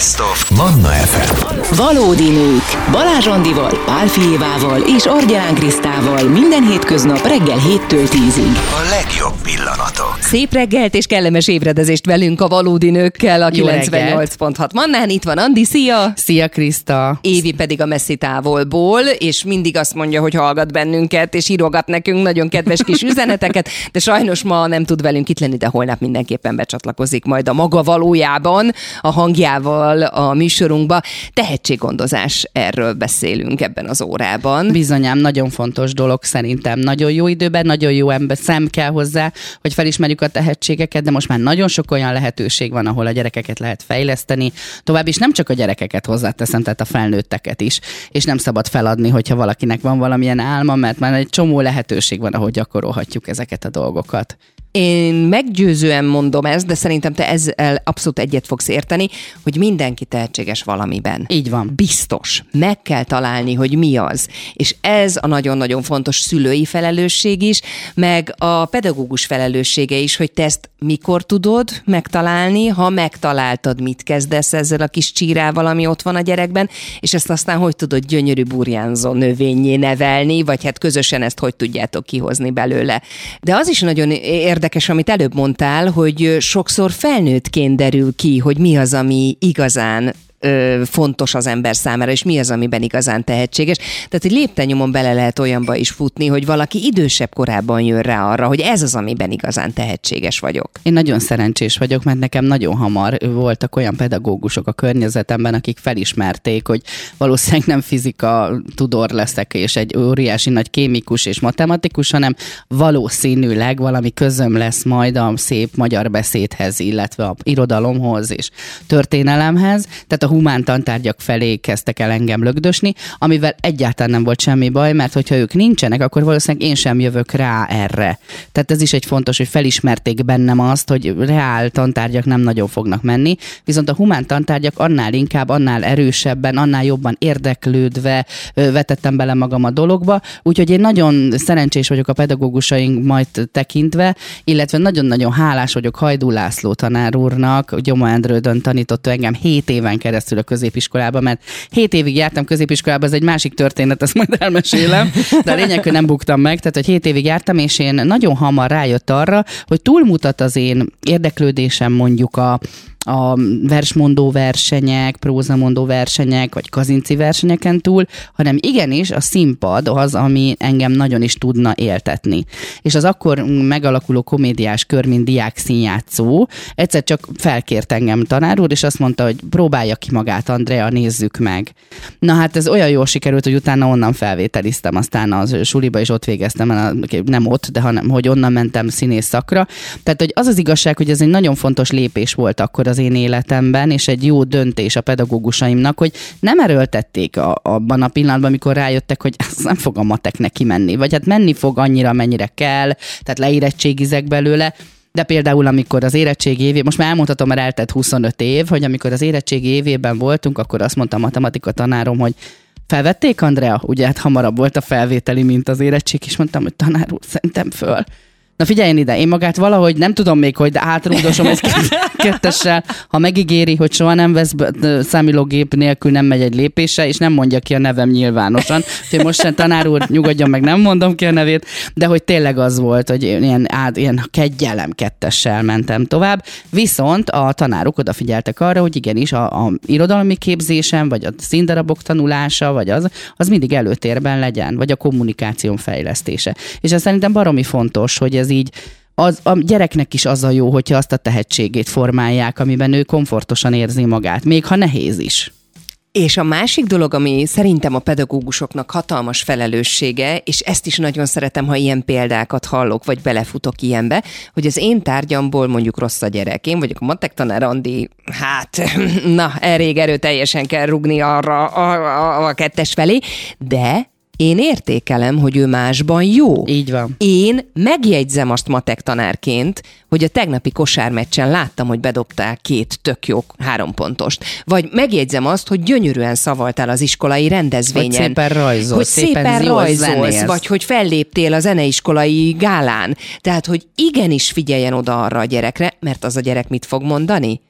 Best of Manna FM. Valódi nők. Balázs Andival, Pál Fijévával és Argyán Krisztával minden hétköznap reggel 7-től 10-ig. A legjobb pillanatok. Szép reggelt és kellemes ébredezést velünk a Valódi nőkkel a Jó 98.6 Mannán. Itt van Andi, szia! Szia Kriszta! Évi pedig a messzi távolból, és mindig azt mondja, hogy hallgat bennünket, és írogat nekünk nagyon kedves kis üzeneteket, de sajnos ma nem tud velünk itt lenni, de holnap mindenképpen becsatlakozik majd a maga valójában, a hangjával a műsorunkba. Tehetséggondozás, erről beszélünk ebben az órában. Bizonyám, nagyon fontos dolog szerintem. Nagyon jó időben, nagyon jó ember, szem kell hozzá, hogy felismerjük a tehetségeket, de most már nagyon sok olyan lehetőség van, ahol a gyerekeket lehet fejleszteni. Tovább is nem csak a gyerekeket hozzáteszem, tehát a felnőtteket is. És nem szabad feladni, hogyha valakinek van valamilyen álma, mert már egy csomó lehetőség van, ahogy gyakorolhatjuk ezeket a dolgokat. Én meggyőzően mondom ezt, de szerintem te ezzel abszolút egyet fogsz érteni, hogy mindenki tehetséges valamiben. Így van. Biztos. Meg kell találni, hogy mi az. És ez a nagyon-nagyon fontos szülői felelősség is, meg a pedagógus felelőssége is, hogy te ezt mikor tudod megtalálni, ha megtaláltad, mit kezdesz ezzel a kis csírával, ami ott van a gyerekben, és ezt aztán hogy tudod gyönyörű burjánzó növényé nevelni, vagy hát közösen ezt hogy tudjátok kihozni belőle. De az is nagyon érdekes, amit előbb mondtál, hogy sokszor felnőttként derül ki, hogy mi az, ami igazán ö, fontos az ember számára, és mi az, amiben igazán tehetséges. Tehát, hogy léptenyomon bele lehet olyanba is futni, hogy valaki idősebb korában jön rá arra, hogy ez az, amiben igazán tehetséges vagyok. Én nagyon szerencsés vagyok, mert nekem nagyon hamar voltak olyan pedagógusok a környezetemben, akik felismerték, hogy valószínűleg nem fizika tudor leszek, és egy óriási nagy kémikus és matematikus, hanem valószínűleg valami közöm lesz majd a szép magyar beszédhez, illetve a irodalomhoz és történelemhez. Tehát a humán tantárgyak felé kezdtek el engem lögdösni, amivel egyáltalán nem volt semmi baj, mert hogyha ők nincsenek, akkor valószínűleg én sem jövök rá erre. Tehát ez is egy fontos, hogy felismerték bennem azt, hogy reál tantárgyak nem nagyon fognak menni, viszont a humán tantárgyak annál inkább, annál erősebben, annál jobban érdeklődve vetettem bele magam a dologba, úgyhogy én nagyon szerencsés vagyok a pedagógusaink majd tekintve, illetve nagyon-nagyon hálás vagyok Hajdú László tanár úrnak, Gyoma Endrődön tanított engem 7 éven keresztül a középiskolában, mert 7 évig jártam középiskolába, ez egy másik történet, ezt majd elmesélem, de a lényeg, hogy nem buktam meg, tehát hogy 7 évig jártam, és én nagyon hamar rájött arra, hogy túlmutat az én érdeklődésem mondjuk a, a versmondó versenyek, prózamondó versenyek, vagy kazinci versenyeken túl, hanem igenis a színpad az, ami engem nagyon is tudna éltetni. És az akkor megalakuló komédiás kör, mint diák színjátszó, egyszer csak felkért engem tanár úr, és azt mondta, hogy próbálja ki magát, Andrea, nézzük meg. Na hát ez olyan jól sikerült, hogy utána onnan felvételiztem, aztán az suliba is ott végeztem, nem ott, de hanem, hogy onnan mentem színész szakra. Tehát, hogy az az igazság, hogy ez egy nagyon fontos lépés volt akkor az én életemben, és egy jó döntés a pedagógusaimnak, hogy nem erőltették a, abban a pillanatban, amikor rájöttek, hogy ez nem fog a mateknek kimenni, vagy hát menni fog annyira, mennyire kell, tehát leérettségizek belőle, de például, amikor az érettségi évében, most már elmondhatom, mert eltett 25 év, hogy amikor az érettségi évében voltunk, akkor azt mondta a matematika tanárom, hogy felvették, Andrea? Ugye hát hamarabb volt a felvételi, mint az érettség, és mondtam, hogy tanár úr, szerintem föl. Na figyeljen ide, én magát valahogy nem tudom még, hogy átrúdosom egy kettessel, ha megígéri, hogy soha nem vesz számítógép nélkül nem megy egy lépése, és nem mondja ki a nevem nyilvánosan. Úgyhogy most sem tanár úr nyugodjon meg, nem mondom ki a nevét, de hogy tényleg az volt, hogy ilyen, át, ilyen kegyelem kettessel mentem tovább. Viszont a tanárok odafigyeltek arra, hogy igenis a, a irodalmi képzésem, vagy a színdarabok tanulása, vagy az, az mindig előtérben legyen, vagy a kommunikáción fejlesztése. És ez szerintem baromi fontos, hogy ez így az, a gyereknek is az a jó, hogyha azt a tehetségét formálják, amiben ő komfortosan érzi magát, még ha nehéz is. És a másik dolog, ami szerintem a pedagógusoknak hatalmas felelőssége, és ezt is nagyon szeretem, ha ilyen példákat hallok, vagy belefutok ilyenbe, hogy az én tárgyamból mondjuk rossz a gyerek. Én vagyok a matek tanár, Andi, hát, na, elég erőteljesen kell rugni arra a, a, a kettes felé, de én értékelem, hogy ő másban jó. Így van. Én megjegyzem azt matek tanárként, hogy a tegnapi kosármeccsen láttam, hogy bedobtál két tök jó három pontost. Vagy megjegyzem azt, hogy gyönyörűen szavaltál az iskolai rendezvényen. Hogy szépen rajzolsz, Hogy szépen, szépen rajzolsz, zenélsz. vagy hogy felléptél a zeneiskolai gálán. Tehát, hogy igenis figyeljen oda arra a gyerekre, mert az a gyerek mit fog mondani?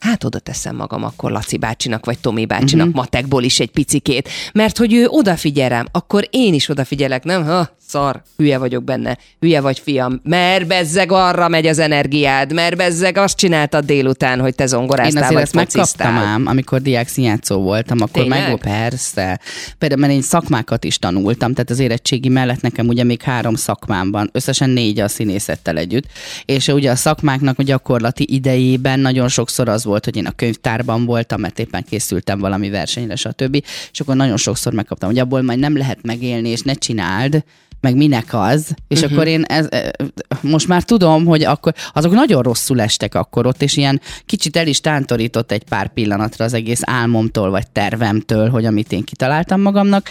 Hát oda teszem magam akkor Laci bácsinak, vagy Tomi bácsinak uh-huh. matekból is egy picikét, mert hogy ő odafigyel rám, akkor én is odafigyelek, nem? Ha, szar, hülye vagyok benne, hülye vagy fiam, mert bezzeg arra megy az energiád, mert bezzeg azt csináltad délután, hogy te zongoráztál, Én azért ezt megkaptam ám, amikor diák színjátszó voltam, akkor Tényleg? meg persze. Például, mert én szakmákat is tanultam, tehát az érettségi mellett nekem ugye még három szakmám van, összesen négy a színészettel együtt, és ugye a szakmáknak a gyakorlati idejében nagyon sokszor az volt, hogy én a könyvtárban voltam, mert éppen készültem valami versenyre, stb. És akkor nagyon sokszor megkaptam, hogy abból majd nem lehet megélni, és ne csináld, meg minek az, és uh-huh. akkor én ez, eh, most már tudom, hogy akkor azok nagyon rosszul estek akkor ott, és ilyen kicsit el is tántorított egy pár pillanatra az egész álmomtól, vagy tervemtől, hogy amit én kitaláltam magamnak,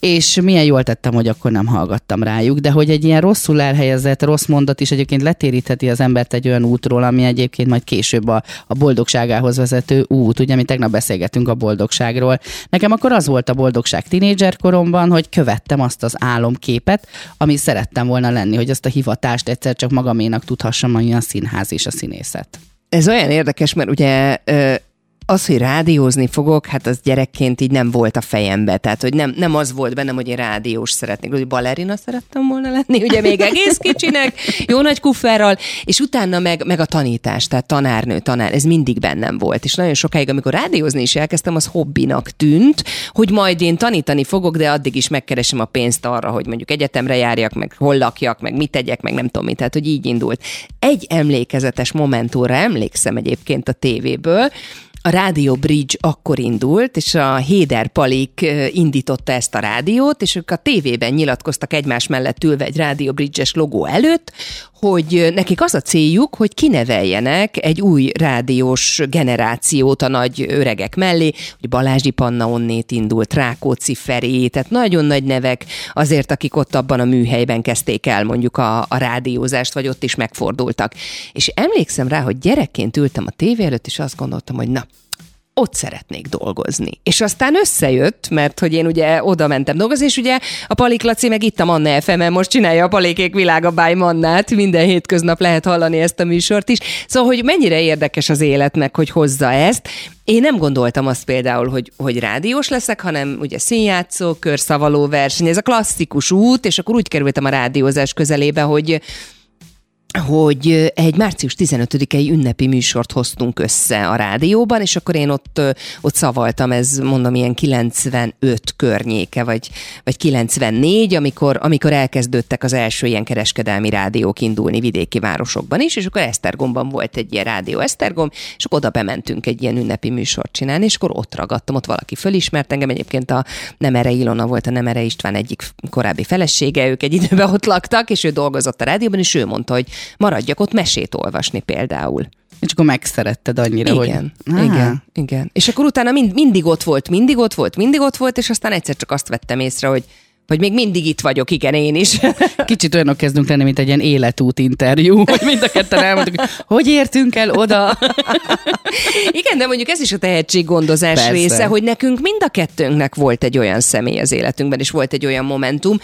és milyen jól tettem, hogy akkor nem hallgattam rájuk, de hogy egy ilyen rosszul elhelyezett, rossz mondat is egyébként letérítheti az embert egy olyan útról, ami egyébként majd később a, a boldogságához vezető út. Ugye mi tegnap beszélgetünk a boldogságról. Nekem akkor az volt a boldogság tinédzser koromban, hogy követtem azt az álomképet, ami szerettem volna lenni, hogy azt a hivatást egyszer csak magaménak tudhassam, ami a színház és a színészet. Ez olyan érdekes, mert ugye az, hogy rádiózni fogok, hát az gyerekként így nem volt a fejembe. Tehát, hogy nem, nem az volt bennem, hogy én rádiós szeretnék, hogy balerina szerettem volna lenni, ugye még egész kicsinek, jó nagy kufferral, és utána meg, meg a tanítás, tehát tanárnő, tanár, ez mindig bennem volt. És nagyon sokáig, amikor rádiózni is elkezdtem, az hobbinak tűnt, hogy majd én tanítani fogok, de addig is megkeresem a pénzt arra, hogy mondjuk egyetemre járjak, meg hol lakjak, meg mit tegyek, meg nem tudom mit, tehát hogy így indult. Egy emlékezetes momentumra emlékszem egyébként a tévéből, a Rádió Bridge akkor indult, és a Héder Palik indította ezt a rádiót, és ők a tévében nyilatkoztak egymás mellett ülve egy Rádió Bridge-es logó előtt, hogy nekik az a céljuk, hogy kineveljenek egy új rádiós generációt a nagy öregek mellé, hogy Balázsi Panna onnét indult, Rákóczi Feri, tehát nagyon nagy nevek azért, akik ott abban a műhelyben kezdték el mondjuk a, a rádiózást, vagy ott is megfordultak. És emlékszem rá, hogy gyerekként ültem a tévé előtt, és azt gondoltam, hogy na, ott szeretnék dolgozni. És aztán összejött, mert hogy én ugye oda mentem dolgozni, és ugye a Palik Laci meg itt a Manna fm most csinálja a Palikék világa by Mannát, minden hétköznap lehet hallani ezt a műsort is. Szóval, hogy mennyire érdekes az élet meg, hogy hozza ezt. Én nem gondoltam azt például, hogy, hogy rádiós leszek, hanem ugye színjátszó, körszavaló verseny, ez a klasszikus út, és akkor úgy kerültem a rádiózás közelébe, hogy hogy egy március 15-i ünnepi műsort hoztunk össze a rádióban, és akkor én ott, ott szavaltam, ez mondom ilyen 95 környéke, vagy, vagy 94, amikor, amikor elkezdődtek az első ilyen kereskedelmi rádiók indulni vidéki városokban is, és akkor Esztergomban volt egy ilyen rádió Esztergom, és akkor oda bementünk egy ilyen ünnepi műsort csinálni, és akkor ott ragadtam, ott valaki fölismert engem, egyébként a Nemere Ilona volt a Nemere István egyik korábbi felesége, ők egy időben ott laktak, és ő dolgozott a rádióban, és ő mondta, hogy maradjak ott mesét olvasni például. És akkor megszeretted annyira, Igen, hogy... Á. igen, igen. És akkor utána mind, mindig ott volt, mindig ott volt, mindig ott volt, és aztán egyszer csak azt vettem észre, hogy hogy még mindig itt vagyok, igen, én is. Kicsit olyanok kezdünk lenni, mint egy ilyen életút interjú, hogy mind a ketten elmondtuk, hogy hogy értünk el oda. Igen, de mondjuk ez is a tehetséggondozás Persze. része, hogy nekünk mind a kettőnknek volt egy olyan személy az életünkben, és volt egy olyan momentum,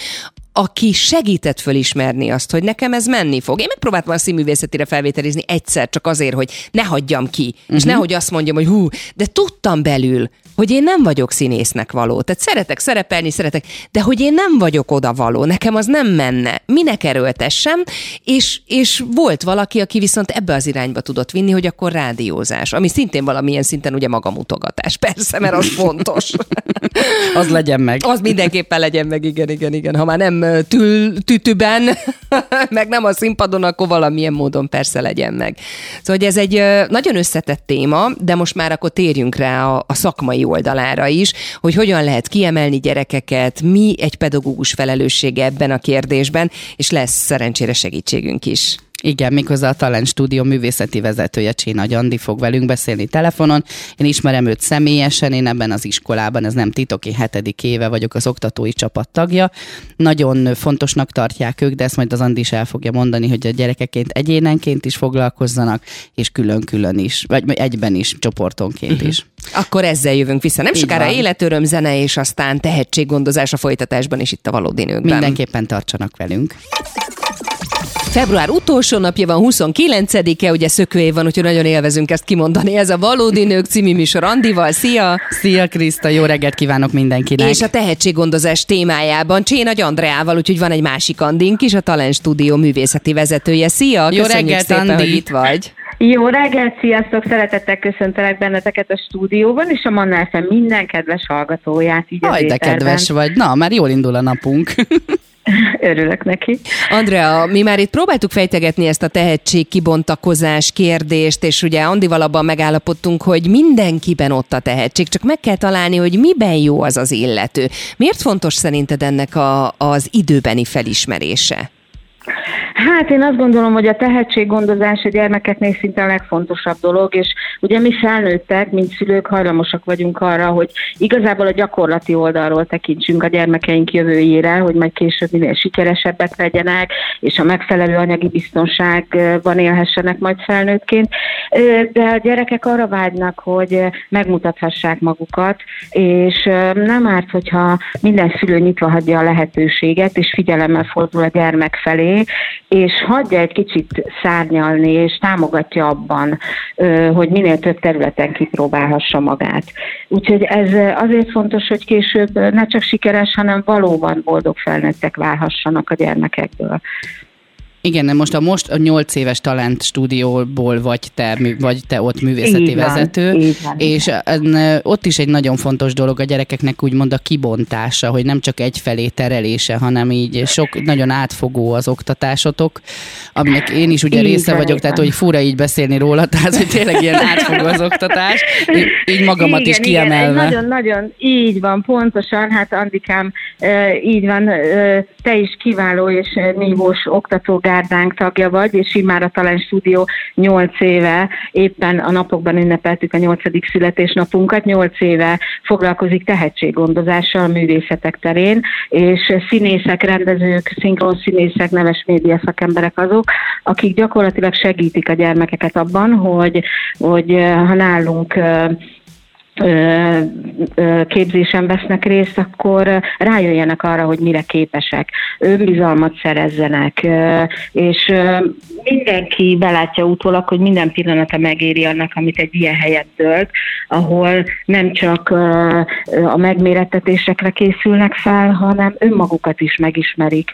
aki segített fölismerni azt, hogy nekem ez menni fog. Én megpróbáltam a színművészetére felvételizni egyszer, csak azért, hogy ne hagyjam ki, uh-huh. és nehogy azt mondjam, hogy hú, de tudtam belül, hogy én nem vagyok színésznek való. Tehát szeretek szerepelni, szeretek, de hogy én nem vagyok oda való, nekem az nem menne. Minek erőltessem? És, és volt valaki, aki viszont ebbe az irányba tudott vinni, hogy akkor rádiózás, ami szintén valamilyen szinten ugye magamutogatás. Persze, mert az fontos. Az legyen meg. Az mindenképpen legyen meg, igen, igen, igen. Ha már nem ö, tül, tütüben, meg nem a színpadon, akkor valamilyen módon persze legyen meg. Szóval hogy ez egy nagyon összetett téma, de most már akkor térjünk rá a, a szakmai oldalára is, hogy hogyan lehet kiemelni gyerekeket, mi egy pedagógus felelőssége ebben a kérdésben, és lesz szerencsére segítségünk is. Igen, méghozzá a Talent Stúdió művészeti vezetője Csína Gyandi fog velünk beszélni telefonon. Én ismerem őt személyesen, én ebben az iskolában, ez nem titok, én hetedik éve vagyok az oktatói csapat tagja. Nagyon fontosnak tartják ők, de ezt majd az Andi is el fogja mondani, hogy a gyerekeként egyénenként is foglalkozzanak, és külön-külön is, vagy egyben is, csoportonként uh-huh. is. Akkor ezzel jövünk vissza. Nem Így sokára van. életöröm, zene, és aztán tehetséggondozás a folytatásban is itt a valódi nőkben. Mindenképpen tartsanak velünk. Február utolsó napja van, 29-e, ugye szökőév van, úgyhogy nagyon élvezünk ezt kimondani. Ez a Valódi Nők című műsor Andival. Szia! Szia Kriszta, jó reggelt kívánok mindenkinek! És a tehetséggondozás témájában Csé Nagy Andreával, úgyhogy van egy másik Andink is, a Talent Stúdió művészeti vezetője. Szia! Jó reggelt, szépen, Andi. hogy itt vagy. Jó reggelt, sziasztok! Szeretettel köszöntelek benneteket a stúdióban, és a Manna FM minden kedves hallgatóját. Így Aj, de kedves vagy. Na, már jól indul a napunk. Örülök neki. Andrea, mi már itt próbáltuk fejtegetni ezt a tehetség kibontakozás kérdést, és ugye Andival abban megállapodtunk, hogy mindenkiben ott a tehetség, csak meg kell találni, hogy miben jó az az illető. Miért fontos szerinted ennek a, az időbeni felismerése? Hát én azt gondolom, hogy a tehetséggondozás a gyermekeknél szinte a legfontosabb dolog, és ugye mi felnőttek, mint szülők hajlamosak vagyunk arra, hogy igazából a gyakorlati oldalról tekintsünk a gyermekeink jövőjére, hogy majd később minél sikeresebbek legyenek, és a megfelelő anyagi biztonságban élhessenek majd felnőttként. De a gyerekek arra vágynak, hogy megmutathassák magukat, és nem árt, hogyha minden szülő nyitva hagyja a lehetőséget, és figyelemmel fordul a gyermek felé, és hagyja egy kicsit szárnyalni, és támogatja abban, hogy minél több területen kipróbálhassa magát. Úgyhogy ez azért fontos, hogy később ne csak sikeres, hanem valóban boldog felnőttek válhassanak a gyermekekből. Igen, de most a most a 8 éves talent stúdióból vagy te, vagy te ott művészeti Így van, vezető, így van, és en, ott is egy nagyon fontos dolog a gyerekeknek úgymond a kibontása, hogy nem csak egyfelé terelése, hanem így sok, nagyon átfogó az oktatásotok, aminek én is ugye Így része van, vagyok, tehát hogy fura így beszélni róla, tehát hogy tényleg ilyen átfogó az oktatás, így- magamat igen, is kiemelve. Nagyon-nagyon így van, pontosan, hát Andikám, ö, így van, ö, te is kiváló és nívós oktatógárdánk tagja vagy, és így már a Talent Stúdió 8 éve, éppen a napokban ünnepeltük a 8. születésnapunkat, 8 éve foglalkozik tehetséggondozással művészetek terén, és színészek, rendezők, szinkron színészek, neves média szakemberek azok, akik gyakorlatilag segítik a gyermekeket abban, hogy, hogy ö, ha nálunk ö, képzésen vesznek részt, akkor rájöjjenek arra, hogy mire képesek, önbizalmat szerezzenek, és mindenki belátja utólag, hogy minden pillanata megéri annak, amit egy ilyen helyet tölt, ahol nem csak a megmérettetésekre készülnek fel, hanem önmagukat is megismerik.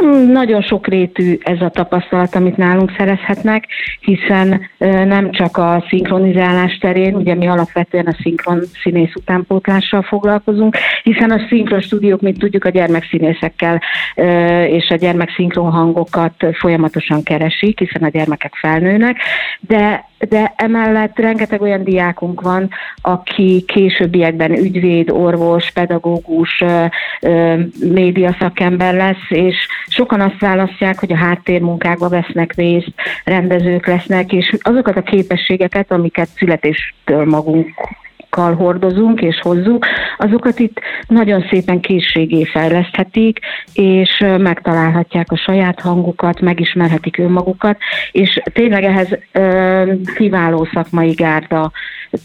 Mm, Nagyon sokrétű ez a tapasztalat, amit nálunk szerezhetnek, hiszen nem csak a szinkronizálás terén, ugye mi alapvetően a szinkron színész utánpótlással foglalkozunk, hiszen a szinkron stúdiók, mint tudjuk, a gyermekszínészekkel és a gyermekszinkron hangokat folyamatosan keresik, hiszen a gyermekek felnőnek, de de emellett rengeteg olyan diákunk van, aki későbbiekben ügyvéd, orvos, pedagógus, média szakember lesz, és sokan azt választják, hogy a háttérmunkákba vesznek részt, rendezők lesznek, és azokat a képességeket, amiket születéstől magunk kal hordozunk és hozzuk, azokat itt nagyon szépen készségé fejleszthetik, és megtalálhatják a saját hangukat, megismerhetik önmagukat, és tényleg ehhez ö, kiváló szakmai gárda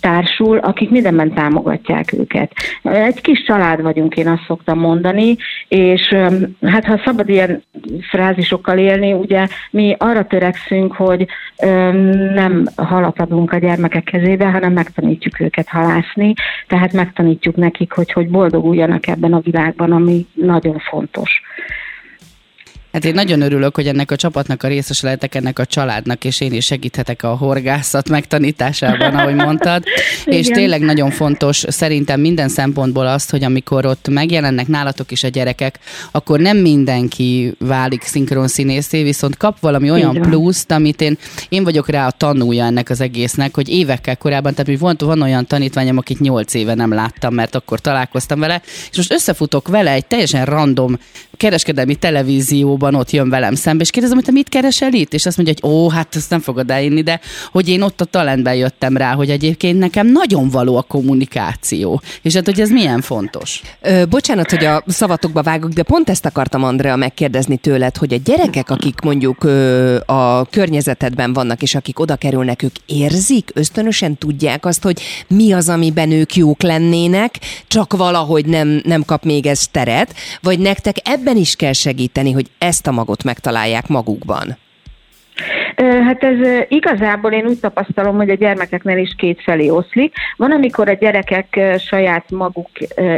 társul, akik mindenben támogatják őket. Egy kis család vagyunk, én azt szoktam mondani, és hát ha szabad ilyen frázisokkal élni, ugye mi arra törekszünk, hogy nem halat adunk a gyermekek kezébe, hanem megtanítjuk őket halászni, tehát megtanítjuk nekik, hogy hogy boldoguljanak ebben a világban, ami nagyon fontos. Hát én nagyon örülök, hogy ennek a csapatnak a részes lehetek, ennek a családnak, és én is segíthetek a horgászat megtanításában, ahogy mondtad. és Igen. tényleg nagyon fontos szerintem minden szempontból azt, hogy amikor ott megjelennek nálatok is a gyerekek, akkor nem mindenki válik szinkron színészé, viszont kap valami olyan van. pluszt, amit én, én vagyok rá a tanúja ennek az egésznek, hogy évekkel korábban, tehát hogy volt, van olyan tanítványom, akit nyolc éve nem láttam, mert akkor találkoztam vele, és most összefutok vele egy teljesen random kereskedelmi televízióban ott jön velem szembe, és kérdezem, hogy te mit keresel itt? És azt mondja, hogy ó, hát ezt nem fogod elinni, de hogy én ott a talentben jöttem rá, hogy egyébként nekem nagyon való a kommunikáció. És hát, hogy ez milyen fontos. Ö, bocsánat, hogy a szavatokba vágok, de pont ezt akartam, Andrea, megkérdezni tőled, hogy a gyerekek, akik mondjuk ö, a környezetedben vannak, és akik oda kerülnek, ők érzik, ösztönösen tudják azt, hogy mi az, amiben ők jók lennének, csak valahogy nem, nem kap még ez teret, vagy nektek ebben Ebben is kell segíteni, hogy ezt a magot megtalálják magukban. Hát ez igazából én úgy tapasztalom, hogy a gyermekeknél is kétfelé oszlik. Van, amikor a gyerekek saját maguk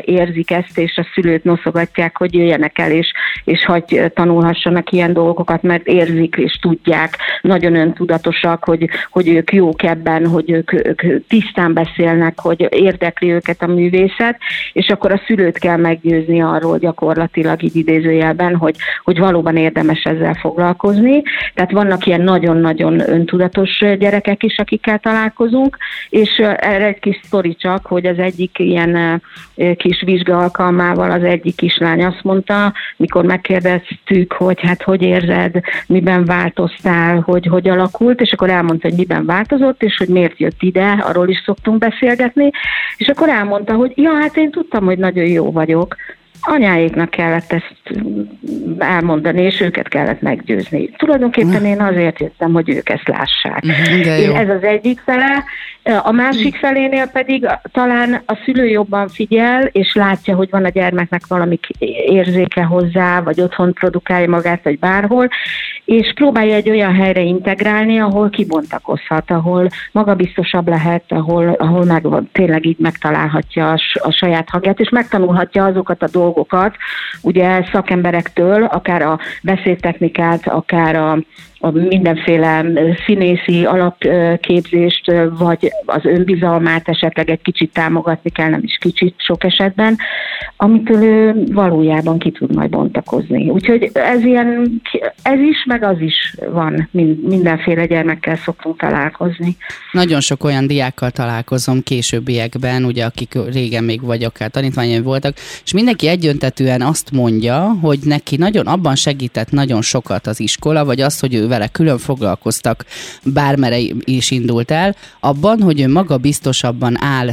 érzik ezt, és a szülőt noszogatják, hogy jöjjenek el, és, és hagy tanulhassanak ilyen dolgokat, mert érzik és tudják, nagyon öntudatosak, hogy, hogy ők jók ebben, hogy ők, ők tisztán beszélnek, hogy érdekli őket a művészet, és akkor a szülőt kell meggyőzni arról gyakorlatilag így idézőjelben, hogy, hogy valóban érdemes ezzel foglalkozni. Tehát vannak ilyen nagyon nagyon-nagyon öntudatos gyerekek is, akikkel találkozunk, és erre egy kis sztori csak, hogy az egyik ilyen kis vizsga alkalmával az egyik kislány azt mondta, mikor megkérdeztük, hogy hát hogy érzed, miben változtál, hogy hogy alakult, és akkor elmondta, hogy miben változott, és hogy miért jött ide, arról is szoktunk beszélgetni, és akkor elmondta, hogy ja, hát én tudtam, hogy nagyon jó vagyok, anyáiknak kellett ezt elmondani, és őket kellett meggyőzni. Tulajdonképpen én azért jöttem, hogy ők ezt lássák. Én ez az egyik fele. A másik felénél pedig talán a szülő jobban figyel, és látja, hogy van a gyermeknek valami érzéke hozzá, vagy otthon produkálja magát, vagy bárhol, és próbálja egy olyan helyre integrálni, ahol kibontakozhat, ahol magabiztosabb lehet, ahol, ahol meg, tényleg így megtalálhatja a, a saját hangját, és megtanulhatja azokat a dolgokat, ugye szakemberektől, akár a beszédtechnikát, akár a, a mindenféle színészi alapképzést, vagy az önbizalmát esetleg egy kicsit támogatni kell, nem is kicsit sok esetben, amitől ő valójában ki tud majd bontakozni. Úgyhogy ez ilyen, ez is, meg az is van, mindenféle gyermekkel szoktunk találkozni. Nagyon sok olyan diákkal találkozom későbbiekben, ugye akik régen még vagy akár tanítványaim voltak, és mindenki egyöntetően azt mondja, hogy neki nagyon abban segített nagyon sokat az iskola, vagy az, hogy ő vele külön foglalkoztak, bármere is indult el, abban, hogy ő maga biztosabban áll,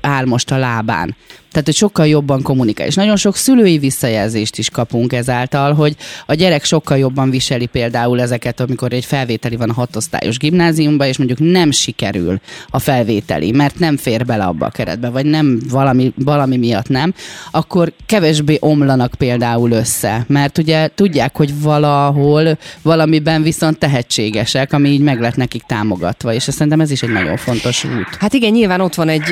áll most a lábán. Tehát, hogy sokkal jobban kommunikál. És nagyon sok szülői visszajelzést is kapunk ezáltal, hogy a gyerek sokkal jobban viseli például ezeket, amikor egy felvételi van a hatosztályos gimnáziumban, és mondjuk nem sikerül a felvételi, mert nem fér bele abba a keretbe, vagy nem valami, valami miatt nem, akkor kevésbé omlanak például össze, mert ugye tudják, hogy valahol valamiben viszont tehetségesek, ami így meg lett nekik támogatva, és szerintem ez is egy nagyon fontos út. Hát igen, nyilván ott van egy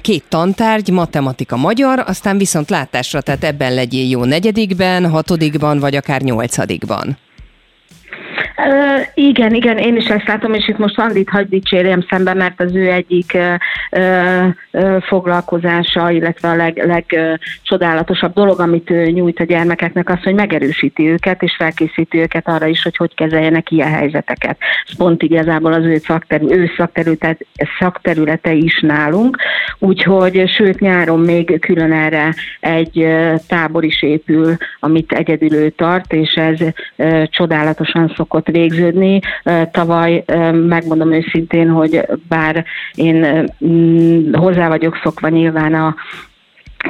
két tantárgy, matematika, magyar, aztán viszont látásra, tehát ebben legyél jó negyedikben, hatodikban, vagy akár nyolcadikban. Uh, igen, igen, én is ezt látom, és itt most Andit hagy dicsérjem szembe, mert az ő egyik uh, uh, foglalkozása, illetve a legcsodálatosabb leg, dolog, amit ő nyújt a gyermekeknek, az, hogy megerősíti őket, és felkészíti őket arra is, hogy hogy kezeljenek ilyen helyzeteket. Ez pont igazából az ő, szakterü, ő szakterülete, szakterülete is nálunk, úgyhogy sőt nyáron még külön erre egy tábor is épül, amit egyedül ő tart, és ez csodálatosan szokott végződni. Tavaly megmondom őszintén, hogy bár én hozzá vagyok szokva nyilván a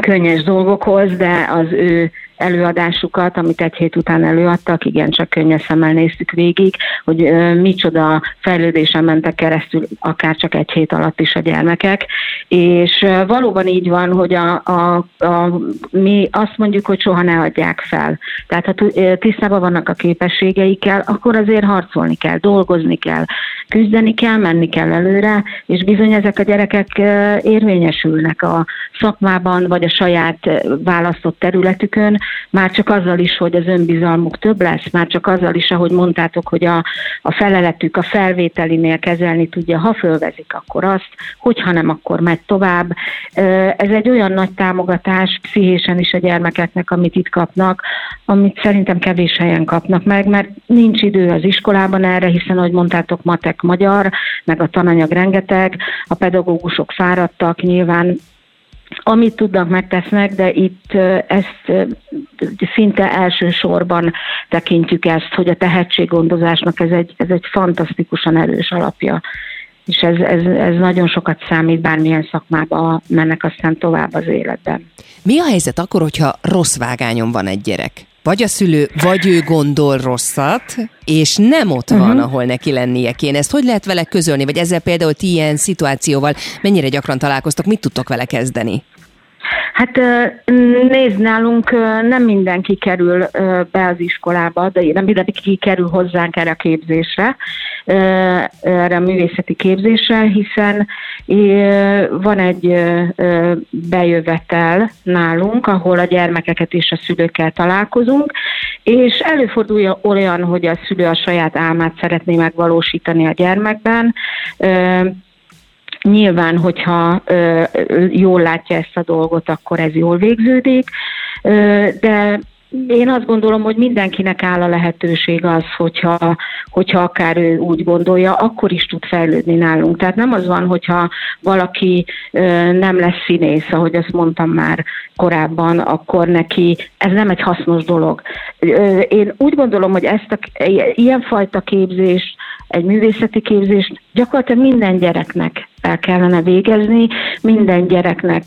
könnyes dolgokhoz, de az ő előadásukat, amit egy hét után előadtak, igen, csak könnyes szemmel néztük végig, hogy micsoda fejlődésen mentek keresztül, akár csak egy hét alatt is a gyermekek, és valóban így van, hogy a, a, a, mi azt mondjuk, hogy soha ne adják fel. Tehát ha tisztában vannak a képességeikkel, akkor azért harcolni kell, dolgozni kell, küzdeni kell, menni kell előre, és bizony ezek a gyerekek érvényesülnek a szakmában, vagy a saját választott területükön, már csak azzal is, hogy az önbizalmuk több lesz, már csak azzal is, ahogy mondtátok, hogy a, a feleletük a felvételinél kezelni tudja, ha fölvezik, akkor azt, hogyha nem, akkor megy tovább. Ez egy olyan nagy támogatás pszichésen is a gyermekeknek, amit itt kapnak, amit szerintem kevés helyen kapnak meg, mert nincs idő az iskolában erre, hiszen, ahogy mondtátok, matek magyar, meg a tananyag rengeteg, a pedagógusok fáradtak, nyilván amit tudnak, megtesznek, de itt ezt szinte elsősorban tekintjük ezt, hogy a tehetséggondozásnak ez egy, ez egy fantasztikusan erős alapja és ez, ez, ez nagyon sokat számít, bármilyen szakmába mennek aztán tovább az életben. Mi a helyzet akkor, hogyha rossz vágányon van egy gyerek? Vagy a szülő, vagy ő gondol rosszat, és nem ott van, uh-huh. ahol neki lennie kéne. Ezt hogy lehet vele közölni? Vagy ezzel például ti ilyen szituációval mennyire gyakran találkoztok, mit tudtok vele kezdeni? Hát nézd, nálunk nem mindenki kerül be az iskolába, de nem mindenki kerül hozzánk erre a képzésre, erre a művészeti képzésre, hiszen van egy bejövetel nálunk, ahol a gyermekeket és a szülőkkel találkozunk, és előfordul olyan, hogy a szülő a saját álmát szeretné megvalósítani a gyermekben, Nyilván, hogyha ö, jól látja ezt a dolgot, akkor ez jól végződik, ö, de én azt gondolom, hogy mindenkinek áll a lehetőség az, hogyha, hogyha akár ő úgy gondolja, akkor is tud fejlődni nálunk. Tehát nem az van, hogyha valaki nem lesz színész, ahogy azt mondtam már korábban, akkor neki ez nem egy hasznos dolog. Én úgy gondolom, hogy ezt a, ilyenfajta képzést, egy művészeti képzést. Gyakorlatilag minden gyereknek el kellene végezni, minden gyereknek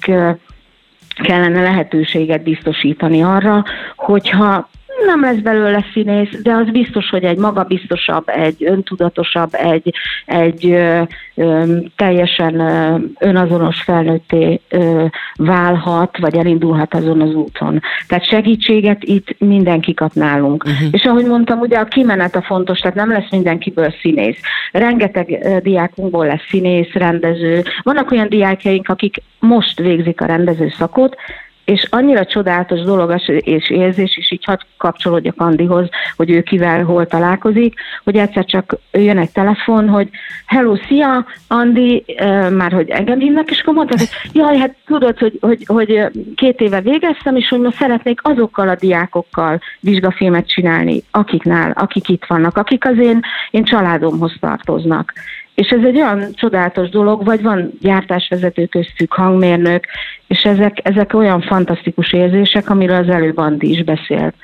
kellene lehetőséget biztosítani arra, hogyha nem lesz belőle színész, de az biztos, hogy egy magabiztosabb, egy öntudatosabb, egy, egy ö, ö, teljesen ö, önazonos felnőtté ö, válhat, vagy elindulhat azon az úton. Tehát segítséget itt mindenki kap nálunk. Uh-huh. És ahogy mondtam, ugye a kimenet a fontos, tehát nem lesz mindenkiből színész. Rengeteg ö, diákunkból lesz színész, rendező. Vannak olyan diákjaink, akik most végzik a rendező szakot, és annyira csodálatos dolog és érzés, és így hadd kapcsolódjak Andihoz, hogy ő kivel hol találkozik, hogy egyszer csak jön egy telefon, hogy hello, szia, Andi, már hogy engem hívnak, és akkor mondta, hogy jaj, hát tudod, hogy, hogy, hogy két éve végeztem, és hogy most szeretnék azokkal a diákokkal vizsgafilmet csinálni, akiknál, akik itt vannak, akik az én, én családomhoz tartoznak. És ez egy olyan csodálatos dolog, vagy van gyártásvezető köztük, hangmérnök, és ezek, ezek olyan fantasztikus érzések, amiről az előbb Andi is beszélt.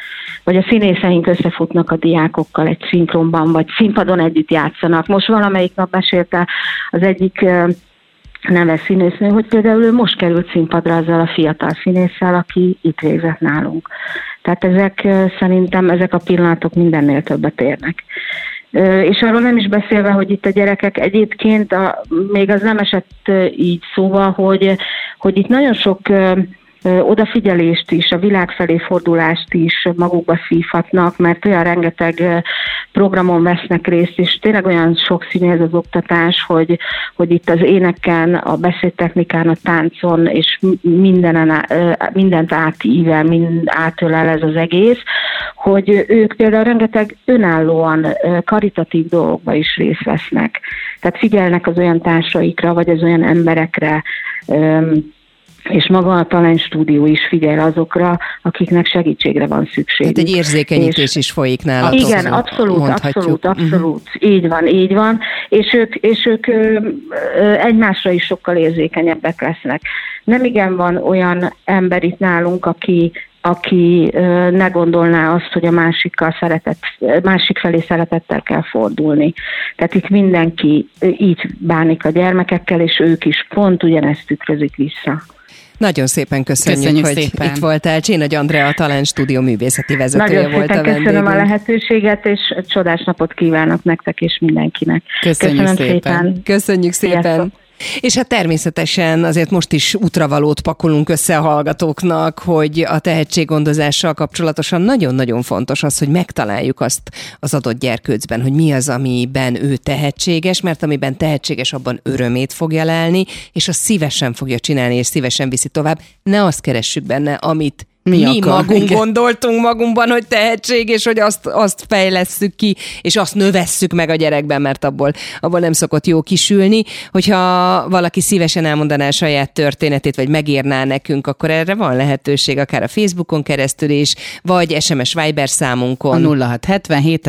Vagy a színészeink összefutnak a diákokkal egy szinkronban, vagy színpadon együtt játszanak. Most valamelyik nap mesélte az egyik neves színésznő, hogy például ő most került színpadra azzal a fiatal színésszel, aki itt végzett nálunk. Tehát ezek szerintem, ezek a pillanatok mindennél többet érnek. És arról nem is beszélve, hogy itt a gyerekek egyébként, a, még az nem esett így szóval, hogy, hogy itt nagyon sok odafigyelést is, a világ felé fordulást is magukba szívhatnak, mert olyan rengeteg programon vesznek részt, és tényleg olyan sokszínű ez az oktatás, hogy, hogy itt az éneken, a beszédtechnikán, a táncon, és mindenen, mindent átível, mind átölel ez az egész, hogy ők például rengeteg önállóan karitatív dolgokba is részt vesznek. Tehát figyelnek az olyan társaikra, vagy az olyan emberekre, és maga a Talent Stúdió is figyel azokra, akiknek segítségre van szükség. Tehát egy érzékenyítés és is folyik nálatok. Igen, abszolút, abszolút, mhm. abszolút. Uh-huh. Így van, így van. És ők, és ők ö, ö, egymásra is sokkal érzékenyebbek lesznek. Nem igen van olyan ember itt nálunk, aki aki ne gondolná azt, hogy a másikkal szeretett, másik felé szeretettel kell fordulni. Tehát itt mindenki így bánik a gyermekekkel, és ők is pont ugyanezt tükrözik vissza. Nagyon szépen köszönjük, köszönjük hogy szépen. itt voltál. Csénagy Andrea, a Talent Stúdió művészeti vezetője Nagyon volt a vendégünk. köszönöm a lehetőséget, és csodás napot kívánok nektek és mindenkinek. Köszönjük Köszönöm szépen. szépen. Köszönjük szépen. Sziasztok. És hát természetesen azért most is útravalót pakolunk össze a hallgatóknak, hogy a tehetséggondozással kapcsolatosan nagyon-nagyon fontos az, hogy megtaláljuk azt az adott gyerkőcben, hogy mi az, amiben ő tehetséges, mert amiben tehetséges, abban örömét fogja lelni, és azt szívesen fogja csinálni, és szívesen viszi tovább. Ne azt keressük benne, amit mi, mi akar, magunk igen. gondoltunk magunkban, hogy tehetség, és hogy azt, azt fejlesszük ki, és azt növesszük meg a gyerekben, mert abból, abból nem szokott jó kisülni. Hogyha valaki szívesen elmondaná a saját történetét, vagy megírná nekünk, akkor erre van lehetőség, akár a Facebookon keresztül is, vagy SMS Viber számunkon. A 0677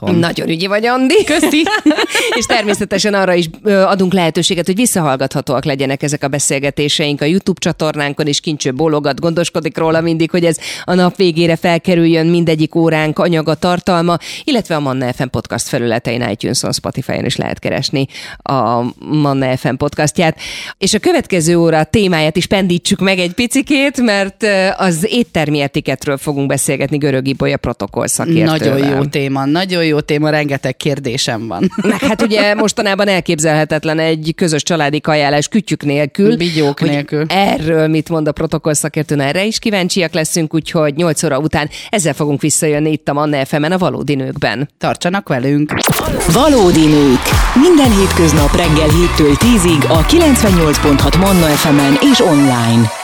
on Nagyon ügyi vagy, Andi. Köszi. és természetesen arra is adunk lehetőséget, hogy visszahallgathatóak legyenek ezek a beszélgetéseink a YouTube csatornánkon, és kincső bólogat, gondos gondoskodik róla mindig, hogy ez a nap végére felkerüljön mindegyik óránk anyaga, tartalma, illetve a Manna FM podcast felületein, iTunes-on, Spotify-on is lehet keresni a Manna FM podcastját. És a következő óra témáját is pendítsük meg egy picikét, mert az éttermi etiketről fogunk beszélgetni Görög Ibolya protokoll szakértővel. Nagyon jó téma, nagyon jó téma, rengeteg kérdésem van. Meg hát ugye mostanában elképzelhetetlen egy közös családi kajálás kütyük nélkül. Bigyók nélkül. Erről mit mond a protokoll szakértőn, erre is kíváncsiak leszünk, úgyhogy 8 óra után ezzel fogunk visszajönni itt a Manna fm a Valódi Nőkben. Tartsanak velünk! Valódi Nők. Minden hétköznap reggel 7-től 10-ig a 98.6 Manna FM-en és online.